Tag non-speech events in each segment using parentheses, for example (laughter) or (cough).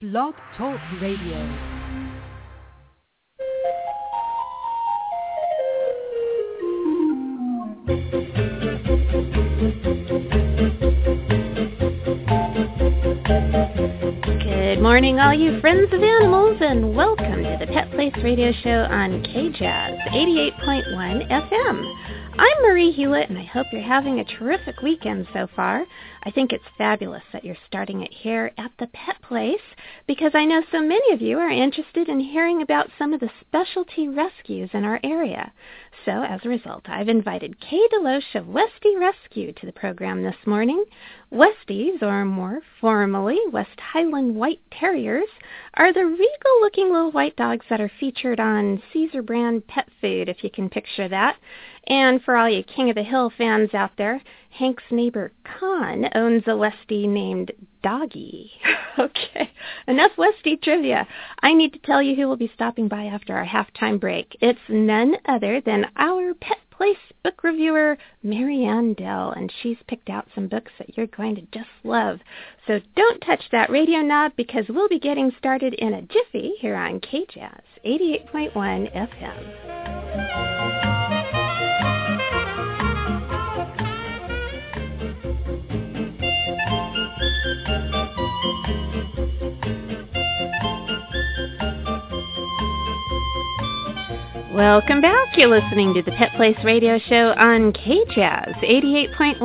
Blog Talk Radio. Good morning, all you friends of animals, and welcome to the Pet Place Radio Show on KJAZZ 88.1 FM. I'm Marie Hulett, and I hope you're having a terrific weekend so far. I think it's fabulous that you're starting it here at the Pet Place because I know so many of you are interested in hearing about some of the specialty rescues in our area. So as a result, I've invited Kay DeLoach of Westie Rescue to the program this morning. Westies, or more formally West Highland White Terriers, are the regal-looking little white dogs that are featured on Cesar brand pet food, if you can picture that. And for all you King of the Hill fans out there, Hank's neighbor Kahn owns a Westie named Doggie. (laughs) okay, enough Westie trivia. I need to tell you who will be stopping by after our halftime break. It's none other than our Pet Place book reviewer, Maryanne Dell, and she's picked out some books that you're going to just love. So don't touch that radio knob because we'll be getting started in a jiffy here on KJAZZ 88.1 FM. Welcome back. You're listening to the Pet Place Radio Show on KJAZZ 88.1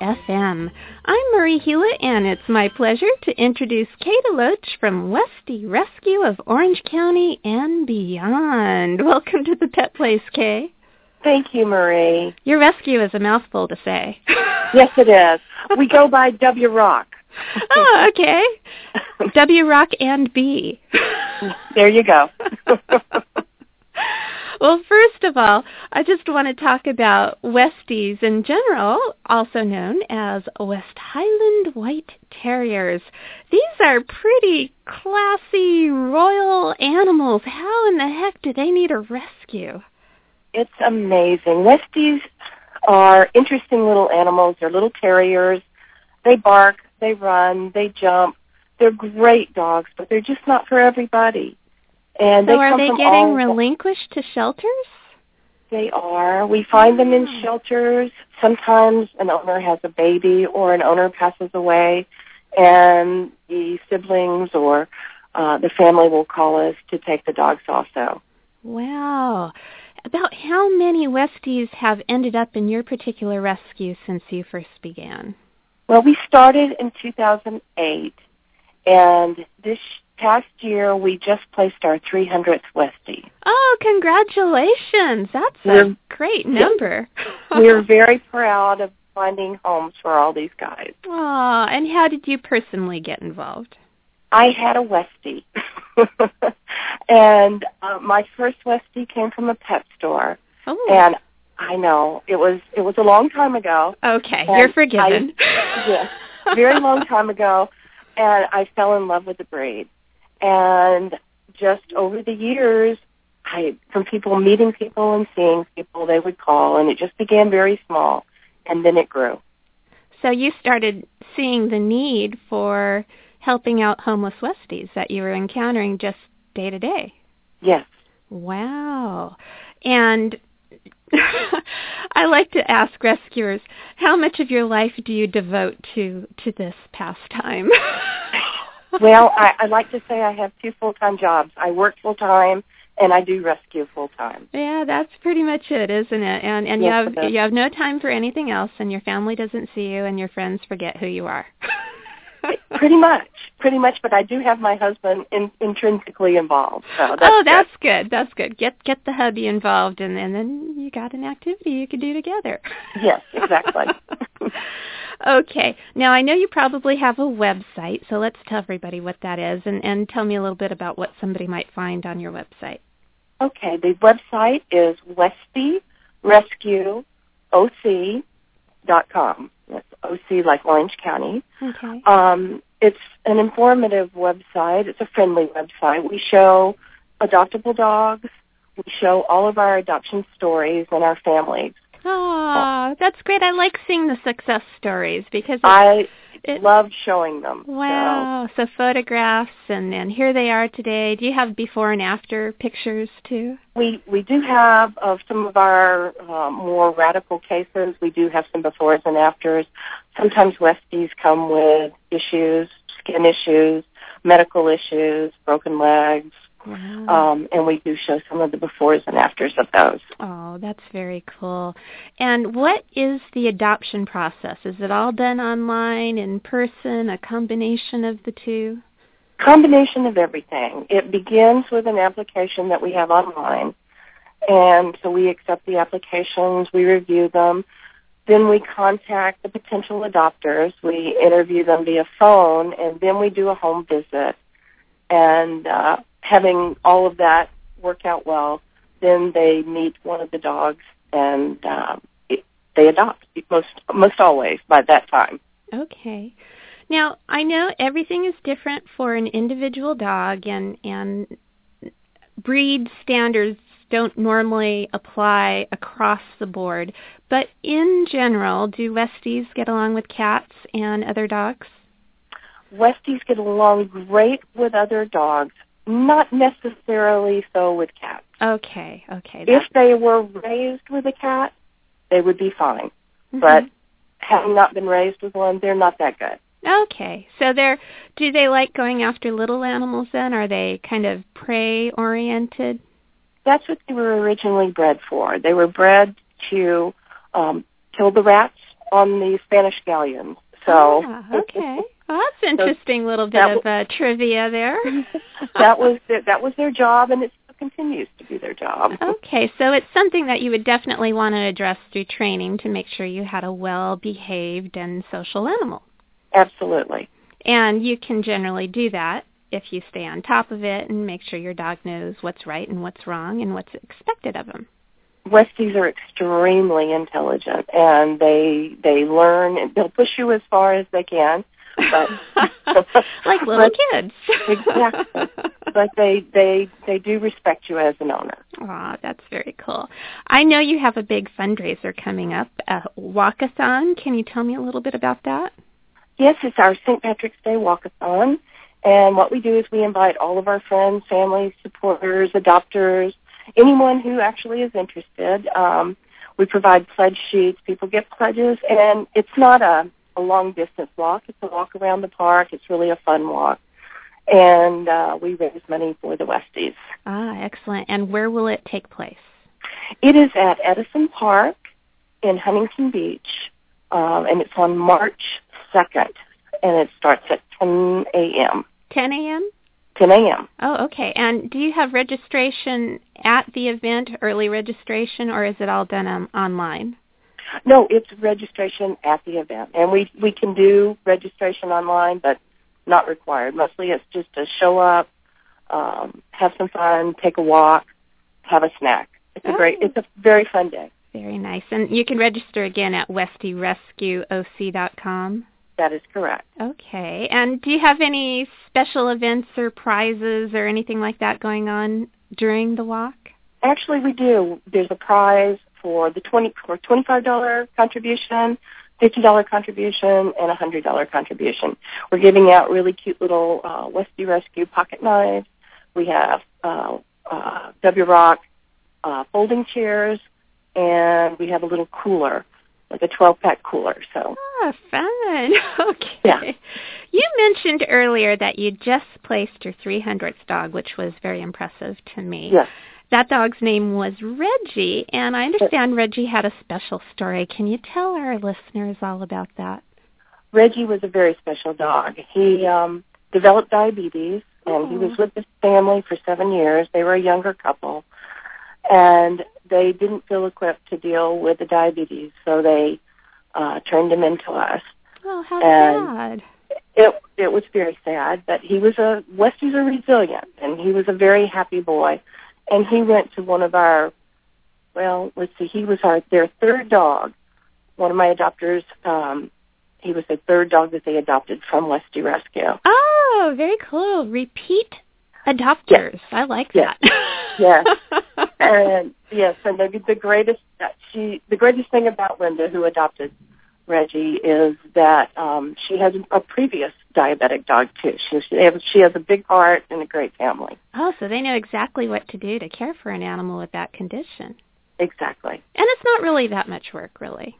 FM. I'm Marie Hulett, and it's my pleasure to introduce Kate DeLoach from Westie Rescue of Orange County and beyond. (laughs) Welcome to the Pet Place, Kay. Thank you, Marie. Your rescue is a mouthful to say. (laughs) yes, it is. We go by W Rock. (laughs) oh, okay. W Rock and B. There you go. Well, first of all, I just want to talk about Westies in general, also known as West Highland White Terriers. These are pretty classy, royal animals. How in the heck do they need a rescue? It's amazing. Westies are interesting little animals. They're little terriers. They bark, they run, they jump. They're great dogs, but they're just not for everybody. And so they are they getting relinquished to shelters? They are. We find them in Ah. shelters. Sometimes an owner has a baby or an owner passes away and the siblings or uh, the family will call us to take the dogs also. Wow. About how many Westies have ended up in your particular rescue since you first began? Well, we started in 2008 and this past year we just placed our 300th Westie. Oh, congratulations. That's a We're- great number. (laughs) We're (laughs) very proud of finding homes for all these guys. Aw, and how did you personally get involved? I had a Westie. (laughs) and uh, my first Westie came from a pet store. Oh, And I know it was it was a long time ago. okay. You're forgiven. I- yes, very long time ago, and I fell in love with the breed. And just over the years, I from people meeting people and seeing people, they would call, and it just began very small, and then it grew. So you started seeing the need for helping out homeless Westies that you were encountering just day to day. Yes. Wow. And (laughs) I like to ask rescuers, how much of your life do you devote to to this pastime? (laughs) Well, I, I like to say I have two full-time jobs. I work full-time, and I do rescue full-time. yeah, that's pretty much it, isn't it? And and Yes, you have you have no time for anything else and your family doesn't see you and your friends forget who you are. (laughs) pretty much, pretty much. But I do have my husband in, intrinsically involved. So that's oh, that's good. That's good. Get get the hubby involved, and, and then you got an activity you can do together. Yes, exactly. (laughs) (laughs) okay. Now I know you probably have a website, so let's tell everybody what that is, and and tell me a little bit about what somebody might find on your website. Okay, the website is westierescueoc.com. That's OC like Orange County. Okay. Um, it's an informative website. It's a friendly website. We show adoptable dogs. We show all of our adoption stories and our families. Oh, that's great. I like seeing the success stories because I it, loved showing them. wow. So. photographs and and here they are today. Do you have before and after pictures too? We we do have of some of our uh, more radical cases. We do have some befores and afters. Sometimes Westies come with issues, skin issues, medical issues, broken legs, Wow. um, and we do show some of the befores and afters of those. Oh, that's very cool. And what is the adoption process? Is it all done online, in person, a combination of the two? Combination of everything. It begins with an application that we have online, and so we accept the applications, we review them, then we contact the potential adopters, we interview them via phone, and then we do a home visit. And uh, having all of that work out well, then they meet one of the dogs and uh, it, they adopt most most always by that time. Okay. Now, I know everything is different for an individual dog and and breed standards don't normally apply across the board, but in general, do Westies get along with cats and other dogs? Westies get along great with other dogs, not necessarily so with cats. Okay, okay. If they were raised with a cat, they would be fine. Mhm. But having not been raised with one, they're not that good. Okay, so they're do they like going after little animals then? Are they kind of prey oriented? That's what they were originally bred for. They were bred to um, kill the rats on the Spanish galleons. So ah, (laughs) okay, well, that's interesting. little bit that of uh, trivia there. (laughs) (laughs) that was their, that was their job, and it still continues to be their job. (laughs) Okay, so it's something that you would definitely want to address through training to make sure you had a well-behaved and social animal. Absolutely. And you can generally do that if you stay on top of it and make sure your dog knows what's right and what's wrong and what's expected of them. Westies are extremely intelligent, and they they learn. and They'll push you as far as they can, but (laughs) like little but- kids. Exactly. but they they they do respect you as an owner. Aw, that's very cool. I know you have a big fundraiser coming up, a walkathon. Can you tell me a little bit about that? Yes, it's our St. Patrick's Day walkathon, and what we do is we invite all of our friends, family, supporters, adopters, anyone who actually is interested. Um, we provide pledge sheets. People get pledges, and it's not a, a long distance walk. It's a walk around the park. It's really a fun walk, and uh, we raise money for the Westies. Ah, excellent. And where will it take place? It is at Edison Park in Huntington Beach, um, and it's on March 2nd, and it starts at 10 a.m. 10 a.m.? 10 a.m. Oh, okay. And do you have registration at the event, early registration, or is it all done um, online? No, it's registration at the event, and we we can do registration online, but not required. Mostly, it's just to show up, um, have some fun, take a walk, have a snack. It's a great. Oh. It's a very fun day. Very nice. And you can register again at westierescueoc.com. That is correct. Okay. And do you have any special events or prizes or anything like that going on during the walk? Actually, we do. There's a prize for the twenty for twenty five dollar contribution, fifty dollar contribution, and a hundred dollar contribution. We're giving out really cute little uh, Westie Rescue pocket knives. We have uh, uh, W Rock uh, folding chairs, and we have a little cooler, like a twelve pack cooler. So Ah, fun. (laughs) Okay. Yeah. You mentioned earlier that you just placed your 300th dog, which was very impressive to me. yes, That dog's name was Reggie, and I understand Reggie had a special story. Can you tell our listeners all about that? Reggie was a very special dog. He um, developed diabetes, and he Oh. was with his family for seven years. They were a younger couple, and they didn't feel equipped to deal with the diabetes, so they uh, turned him into us. Oh, how And- sad. It it was very sad, but he was a Westie's are resilient, and he was a very happy boy. And he went to one of our, well, let's see, he was our their third dog. One of my adopters, um, he was the third dog that they adopted from Westie Rescue. Oh, very cool. Repeat adopters. I like Yes. that. Yes. (laughs) and Yes, and the, the greatest she the greatest thing about Linda, who adopted Reggie, is that um, she has a previous diabetic dog too. She she has, she has a big heart and a great family. Oh, so they know exactly what to do to care for an animal with that condition. Exactly. And it's not really that much work, really.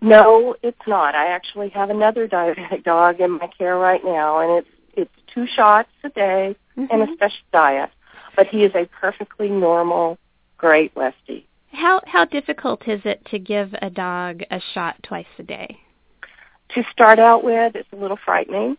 No, it's not. I actually have another diabetic dog in my care right now, and it's it's two shots a day mm-hmm. and a special diet. But he is a perfectly normal Great Westie. How how difficult is it to give a dog a shot twice a day? To start out with, it's a little frightening,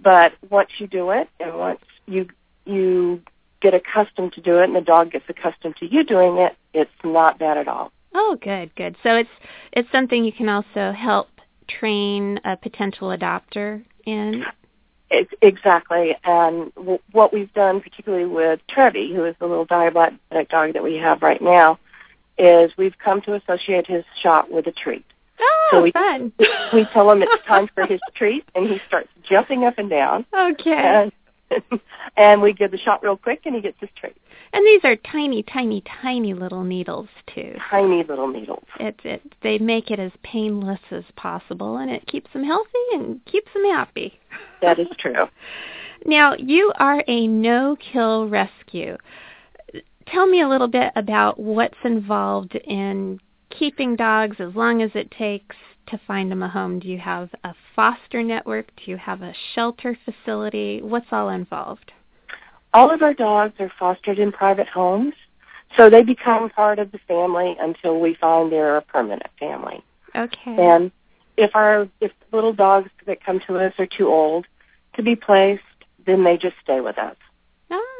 but once you do it, and once you you get accustomed to do it, and the dog gets accustomed to you doing it, it's not bad at all. Oh, good, good. So it's it's something you can also help train a potential adopter in. Exactly, and w- what we've done, particularly with Trevi, who is the little diabetic dog that we have right now, is we've come to associate his shot with a treat. Oh, so we, fun! (laughs) we tell him it's time for his treat, and he starts jumping up and down. Okay. And, (laughs) and we give the shot real quick, and he gets his treat. And these are tiny, tiny, tiny little needles too. Tiny little needles. It it they make it as painless as possible, and it keeps them healthy and keeps them happy. That is true. (laughs) now you are a no-kill rescue. Tell me a little bit about what's involved in keeping dogs as long as it takes to find them a home. Do you have a foster network? Do you have a shelter facility? What's all involved? all of our dogs are fostered in private homes, so they become part of the family until we find they're a permanent family. Okay. And if our if little dogs that come to us are too old to be placed, then they just stay with us.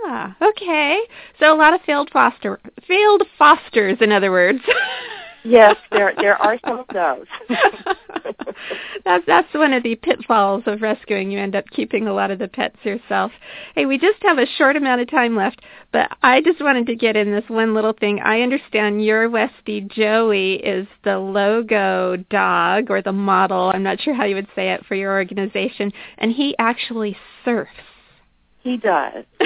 Ah, okay. So a lot of failed foster failed fosters, in other words. (laughs) yes, there there are some of those. (laughs) that's that's one of the pitfalls of rescuing. You end up keeping a lot of the pets yourself. Hey, we just have a short amount of time left, but I just wanted to get in this one little thing. I understand your Westie Joey is the logo dog or the model. I'm not sure how you would say it for your organization, and he actually surfs. He does. (laughs)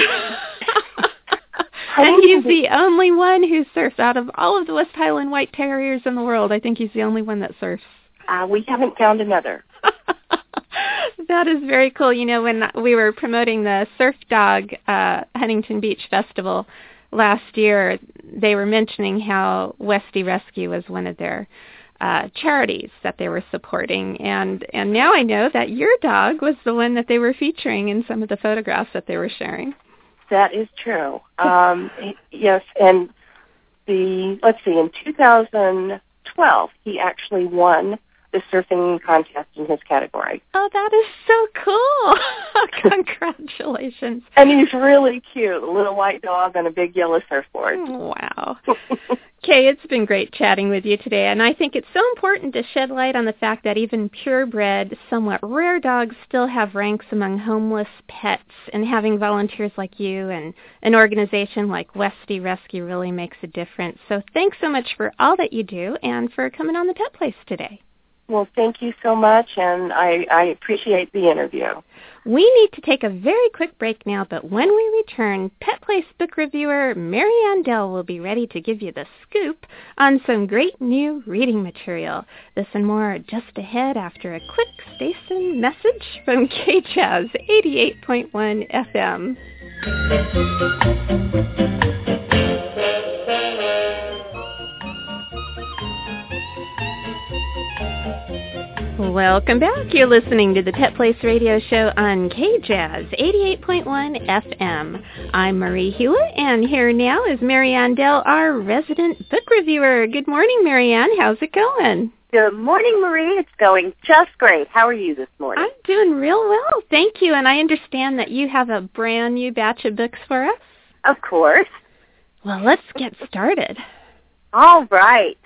and he's the only one who surfs out of all of the West Highland White Terriers in the world. I think he's the only one that surfs. Uh, we haven't found another. (laughs) that is very cool. You know, when we were promoting the Surf Dog uh, Huntington Beach Festival last year, they were mentioning how Westie Rescue was one of their uh, charities that they were supporting, and and now I know that your dog was the one that they were featuring in some of the photographs that they were sharing. That is true. Um, (laughs) yes, and the let's see, in 2012, he actually won the surfing contest in his category. Oh, that is so cool! (laughs) Congratulations! And he's really cute, a little white dog on a big yellow surfboard. Wow. (laughs) Kay, it's been great chatting with you today, and I think it's so important to shed light on the fact that even purebred, somewhat rare dogs still have ranks among homeless pets, and having volunteers like you and an organization like Westie Rescue really makes a difference. So thanks so much for all that you do and for coming on the Pet Place today. Well, thank you so much, and I, I appreciate the interview. We need to take a very quick break now, but when we return, Pet Place book reviewer Maryanne Dell will be ready to give you the scoop on some great new reading material. This and more just ahead after a quick station message from (laughs) KJAZZ 88.1 FM. Welcome back. You're listening to the Pet Place Radio Show on KJAZZ 88.1 FM. I'm Marie Hulett, and here now is Maryanne Dell, our resident book reviewer. Good morning, Maryanne. How's it going? Good morning, Marie. It's going just great. How are you this morning? I'm doing real well, thank you. And I understand that you have a brand new batch of books for us. Of course. Well, let's get started. All right.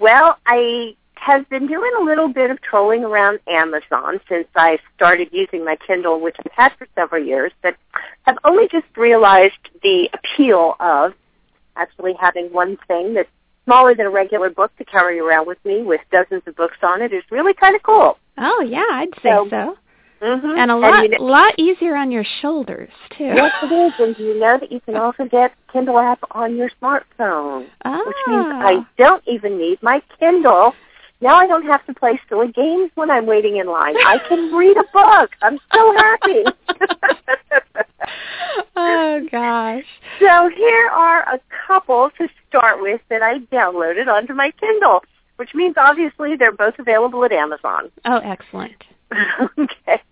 Well, I have been doing a little bit of trolling around Amazon since I started using my Kindle, which I've had for several years, but have only just realized the appeal of actually having one thing that's smaller than a regular book to carry around with me with dozens of books on it is really kind of cool. Oh, yeah, I'd say so. so. Mm-hmm. And a lot you know, lot easier on your shoulders too. yes, it is. And do you know that you can also get Kindle app on your smartphone, ah. which means I don't even need my Kindle. Now I don't have to play silly games when I'm waiting in line. I can read a book. I'm so happy. (laughs) oh gosh. So here are a couple to start with that I downloaded onto my Kindle, which means obviously they're both available at Amazon. Oh, excellent. (laughs) okay.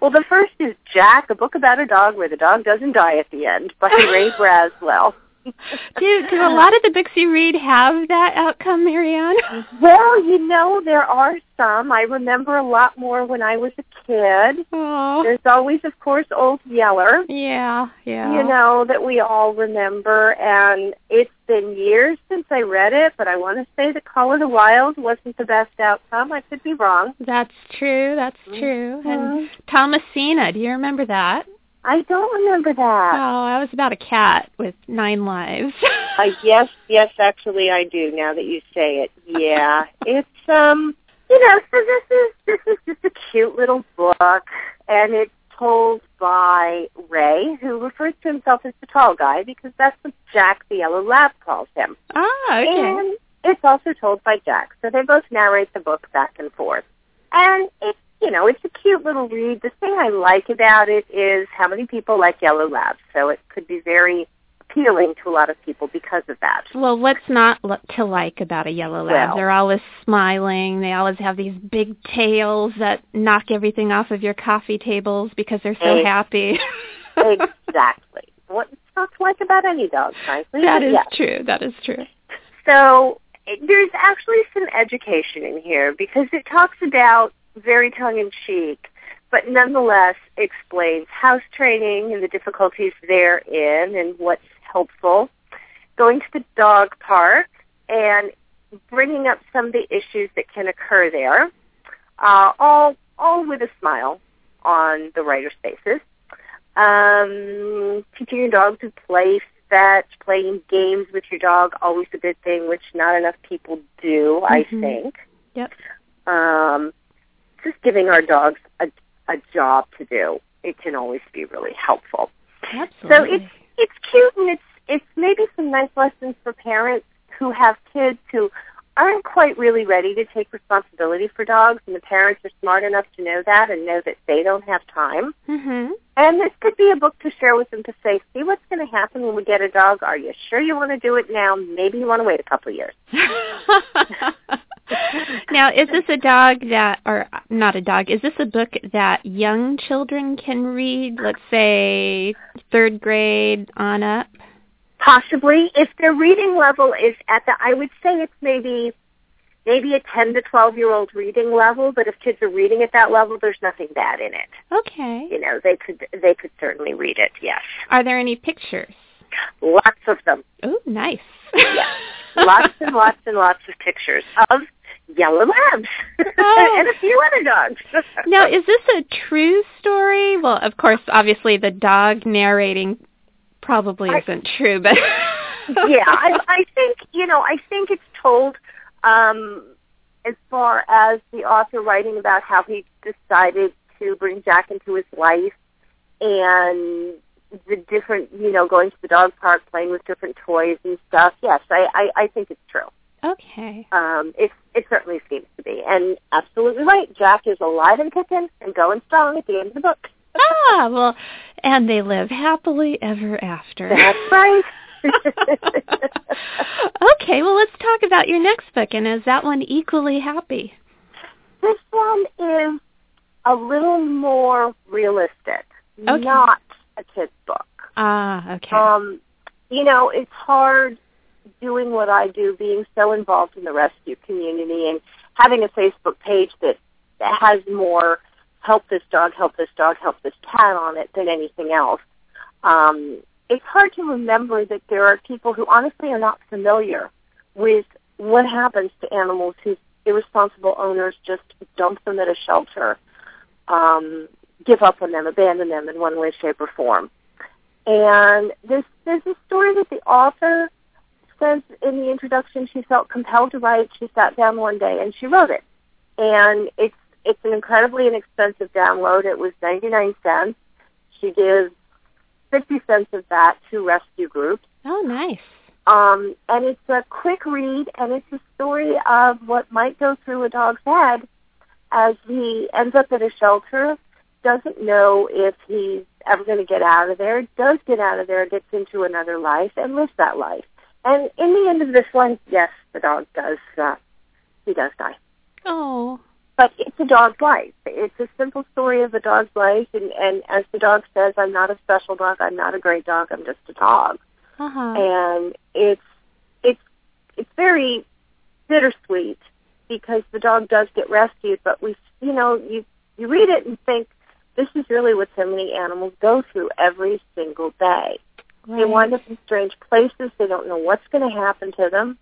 Well, the first is Jack, a book about a dog where the dog doesn't die at the end by Ray Braswell. (laughs) do do a lot of the books you read have that outcome, Maryanne? Well, you know, there are some. I remember a lot more when I was a kid. Oh. There's always, of course, Old Yeller. Yeah, yeah. You know, that we all remember. And it's been years since I read it, but I want to say that Call of the Wild wasn't the best outcome. I could be wrong. That's true. That's mm-hmm. true. And Thomasina, do you remember that? I don't remember that. Oh, that. that was about a cat with nine lives. Uh, yes, yes, actually I do now that you say it. Yeah. (laughs) it's um you know, so this is this is just a cute little book and it's told by Ray, who refers to himself as the tall guy because that's what Jack the Yellow Lab calls him. ah, okay. And it's also told by Jack. So they both narrate the book back and forth. And it's you know, it's a cute little read. The thing I like about it is how many people like yellow labs. So it could be very appealing to a lot of people because of that. Well, what's not to like about a yellow lab? Well- They're always smiling. They always have these big tails that knock everything off of your coffee tables because they're so Ex- happy. exactly. (laughs) What's not to like about any dog, frankly. that is yes. true. That is true. So there's actually some education in here because it talks about very tongue-in-cheek, but nonetheless explains house training and the difficulties therein and what's helpful. Going to the dog park and bringing up some of the issues that can occur there, uh, all all with a smile on the writer's faces. Um, teaching your dog to play fetch, playing games with your dog, always a good thing, which not enough people do, I Mhm. think. Yep. Um, just giving our dogs a, a job to do, it can always be really helpful. Absolutely. it's it's cute and it's it's maybe some nice lessons for parents who have kids who aren't quite really ready to take responsibility for dogs and the parents are smart enough to know that and know that they don't have time. mhm. And this could be a book to share with them to say, see what's going to happen when we get a dog. Are you sure you want to do it now? Maybe you want to wait a couple of years. (laughs) now, is this a dog that, or not a dog, is this a book that young children can read, let's say third grade on up? Possibly, if their reading level is at the, I would say it's maybe maybe a 10 to 12 year old reading level, but if kids are reading at that level, there's nothing bad in it. Okay. You know, they could they could certainly read it. Yes, Are there any pictures? lots of them, Oh, nice. Yes. (laughs) lots and lots and lots of pictures of yellow labs Oh. (laughs) and a few other dogs. (laughs) now, is this a true story? Well, of course, obviously the dog narrating probably I- isn't true, but (laughs) yeah, I, I think you know, I think it's told um, as far as the author writing about how he decided to bring Jack into his life and the different, you know, going to the dog park, playing with different toys and stuff. Yes, I, I, I think it's true. okay. Um, it, it certainly seems to be, and absolutely right. Jack is alive and kicking and going strong at the end of the book. Ah, well, and they live happily ever after. That's right. (laughs) okay, well, let's talk about your next book, and is that one equally happy? This one is a little more realistic, Okay. not a kid's book. Ah, okay. Um, you know, it's hard doing what I do, being so involved in the rescue community and having a Facebook page that, that has more help this dog, help this dog, help this cat on it than anything else. Um, it's hard to remember that there are people who honestly are not familiar with what happens to animals whose irresponsible owners just dump them at a shelter, um, give up on them, abandon them in one way, shape, or form. And this there's a story that the author says in the introduction she felt compelled to write. She sat down one day and she wrote it. And it's it's an incredibly inexpensive download. It was 99 cents. She gives 50 cents of that to rescue groups. Oh, nice. Um, and it's a quick read, and it's a story of what might go through a dog's head as he ends up at a shelter, doesn't know if he's ever going to get out of there, does get out of there, gets into another life, and lives that life. And in the end of this one, yes, the dog does, uh, he does die. Oh. But it's a dog's life. It's a simple story of a dog's life, and, and as the dog says, I'm not a special dog, I'm not a great dog, I'm just a dog. Uh-huh. And it's, it's, it's very bittersweet because the dog does get rescued, but we, you know, you, you read it and think, this is really what so many animals go through every single day. Right. They wind up in strange places. They don't know what's going to happen to them,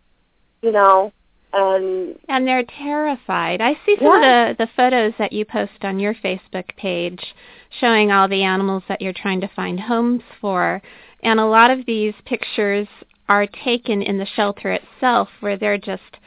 you know, and And they're terrified. I see some Yeah. of the, the photos that you post on your Facebook page showing all the animals that you're trying to find homes for. And a lot of these pictures are taken in the shelter itself where they're just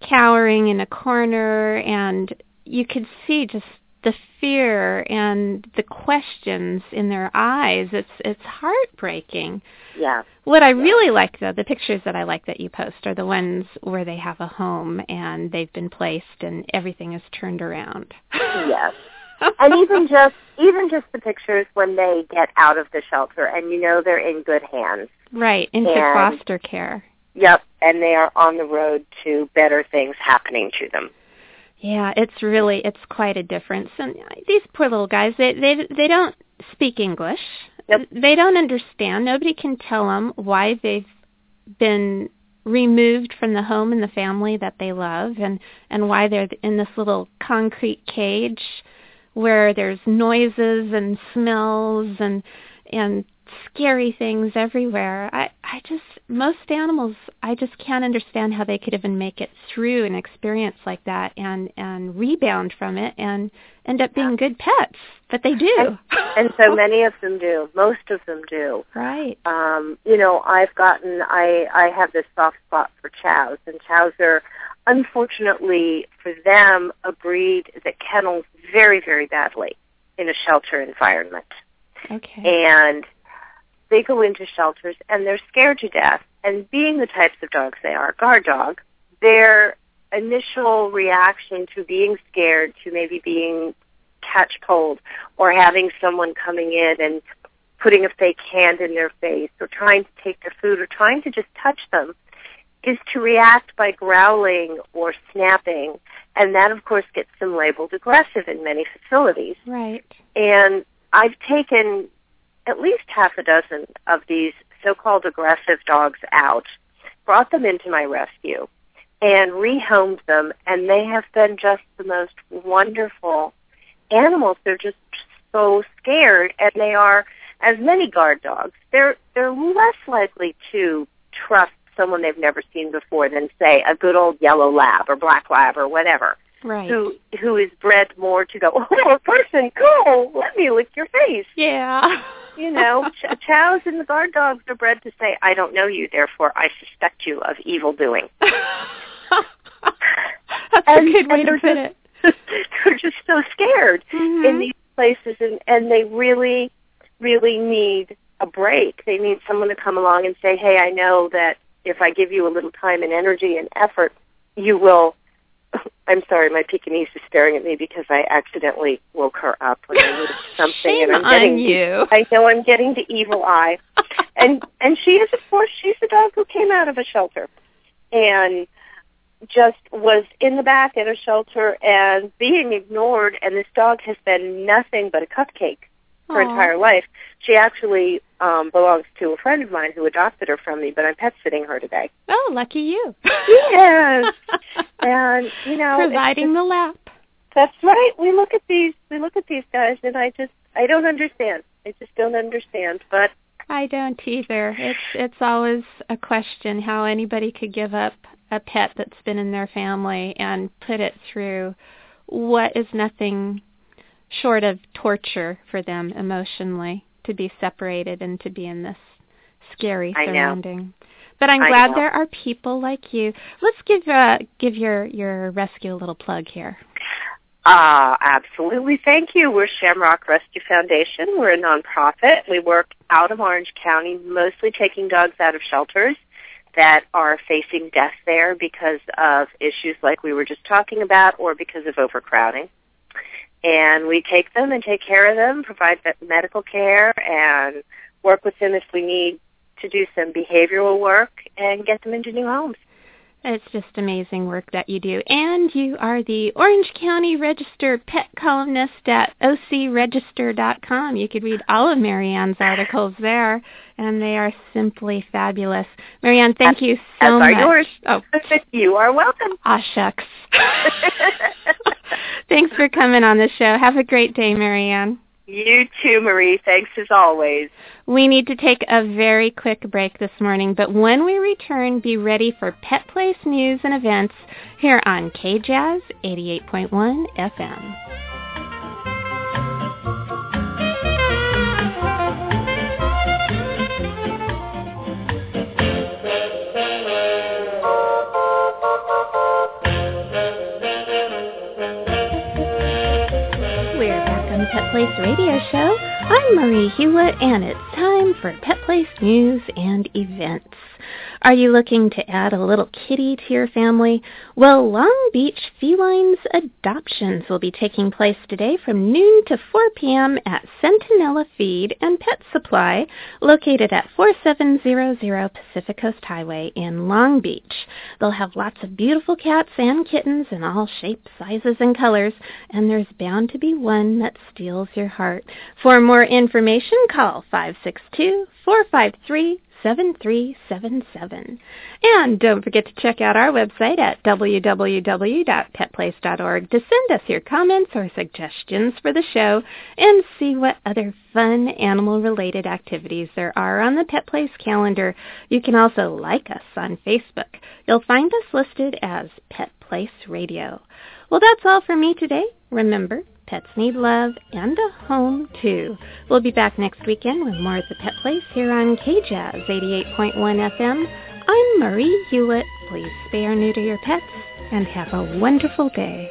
cowering in a corner and you could see just the fear and the questions in their eyes. It's it's heartbreaking. yeah, What I really like, though, the pictures that I like that you post are the ones where they have a home and they've been placed and everything is turned around. yes. (laughs) and even just even just the pictures when they get out of the shelter and you know they're in good hands. right into And- foster care. Yep, and they are on the road to better things happening to them. Yeah, it's really it's quite a difference. And these poor little guys, they they they don't speak English. Nope. They don't understand. Nobody can tell them why they've been removed from the home and the family that they love and and why they're in this little concrete cage where there's noises and smells and and scary things everywhere. I I just most animals I just can't understand how they could even make it through an experience like that and and rebound from it and end up being good pets. But they do. And, and so many of them do. Most of them do. (laughs) right. um, you know, I've gotten, I, I have this soft spot for chows, and chows are, unfortunately for them, a breed that kennels very, very badly in a shelter environment. Okay. And they go into shelters and they're scared to death. And being the types of dogs they are, guard dog, their initial reaction to being scared, to maybe being catch cold, or having someone coming in and putting a fake hand in their face, or trying to take their food, or trying to just touch them, is to react by growling or snapping. And that, of course, gets them labeled aggressive in many facilities. right. And I've taken at least half a dozen of these so-called aggressive dogs out, brought them into my rescue, and rehomed them, and they have been just the most wonderful animals. They're just so scared, and they are, as many guard dogs, they're they're less likely to trust someone they've never seen before than say a good old yellow lab or black lab or whatever Right. who who is bred more to go, oh, a person, cool, let me lick your face. Yeah. (laughs) You know, ch- (laughs) chows and the guard dogs are bred to say, I don't know you, therefore I suspect you of evil doing. (laughs) That's And- a good way to they're put just- it. (laughs) They're just so scared Mhm. in these places, and and they really, really need a break. They need someone to come along and say, hey, I know that if I give you a little time and energy and effort, you will. (laughs) I'm sorry, my Pekingese is staring at me because I accidentally woke her up when I (laughs) moved something, Shame and I'm on getting you. I know I'm getting the evil eye. (laughs) And and she is of course she's a dog who came out of a shelter and just was in the back at a shelter and being ignored and this dog has been nothing but a cupcake her Aw. entire life. She actually um belongs to a friend of mine who adopted her from me, but I'm pet sitting her today. Oh, lucky you. Yes. (laughs) And you know Providing the lap. that's right. We look at these we look at these guys and I just I don't understand. I just don't understand. But I don't either. It's it's always a question how anybody could give up a pet that's been in their family and put it through what is nothing short of torture for them emotionally to be separated and to be in this scary surrounding. But I'm I glad know. there are people like you. Let's give uh, give your your rescue a little plug here. Uh, absolutely. Thank you. We're Shamrock Rescue Foundation. We're a nonprofit. We work out of Orange County, mostly taking dogs out of shelters that are facing death there because of issues like we were just talking about or because of overcrowding. And we take them and take care of them, provide medical care, and work with them if we need to do some behavioral work and get them into new homes. It's just amazing work that you do. And you are the Orange County Register pet columnist at ocregister.com. You could read all of Maryanne's articles there, and they are simply fabulous. Maryanne, thank you so As much. Are yours. Oh, (laughs) you are welcome. Ah, shucks. (laughs) (laughs) Thanks for coming on the show. Have a great day, Maryanne. You too, Marie. Thanks as always. We need to take a very quick break this morning, but when we return, be ready for Pet Place news and events here on KJazz 88.1 FM. Pet Place Radio Show. I'm Marie Hulett, and it's time for Pet Place news and events. Are you looking to add a little kitty to your family? Well, Long Beach Felines Adoptions will be taking place today from noon to 4 p.m. at Centinela Feed and Pet Supply, located at 4700 Pacific Coast Highway in Long Beach. They'll have lots of beautiful cats and kittens in all shapes, sizes, and colors, and there's bound to be one that steals your heart. For more information, call 562 453 7377. And don't forget to check out our website at www.petplace.org to send us your comments or suggestions for the show and see what other fun animal-related activities there are on the Pet Place calendar. You can also like us on Facebook. You'll find us listed as Pet Place Radio. Well, that's all for me today. Remember, pets need love and a home, too. We'll be back next weekend with more of the Pet Place here on KJazz 88.1 FM. I'm Marie Hulett. Please spay or neuter your pets and have a wonderful day.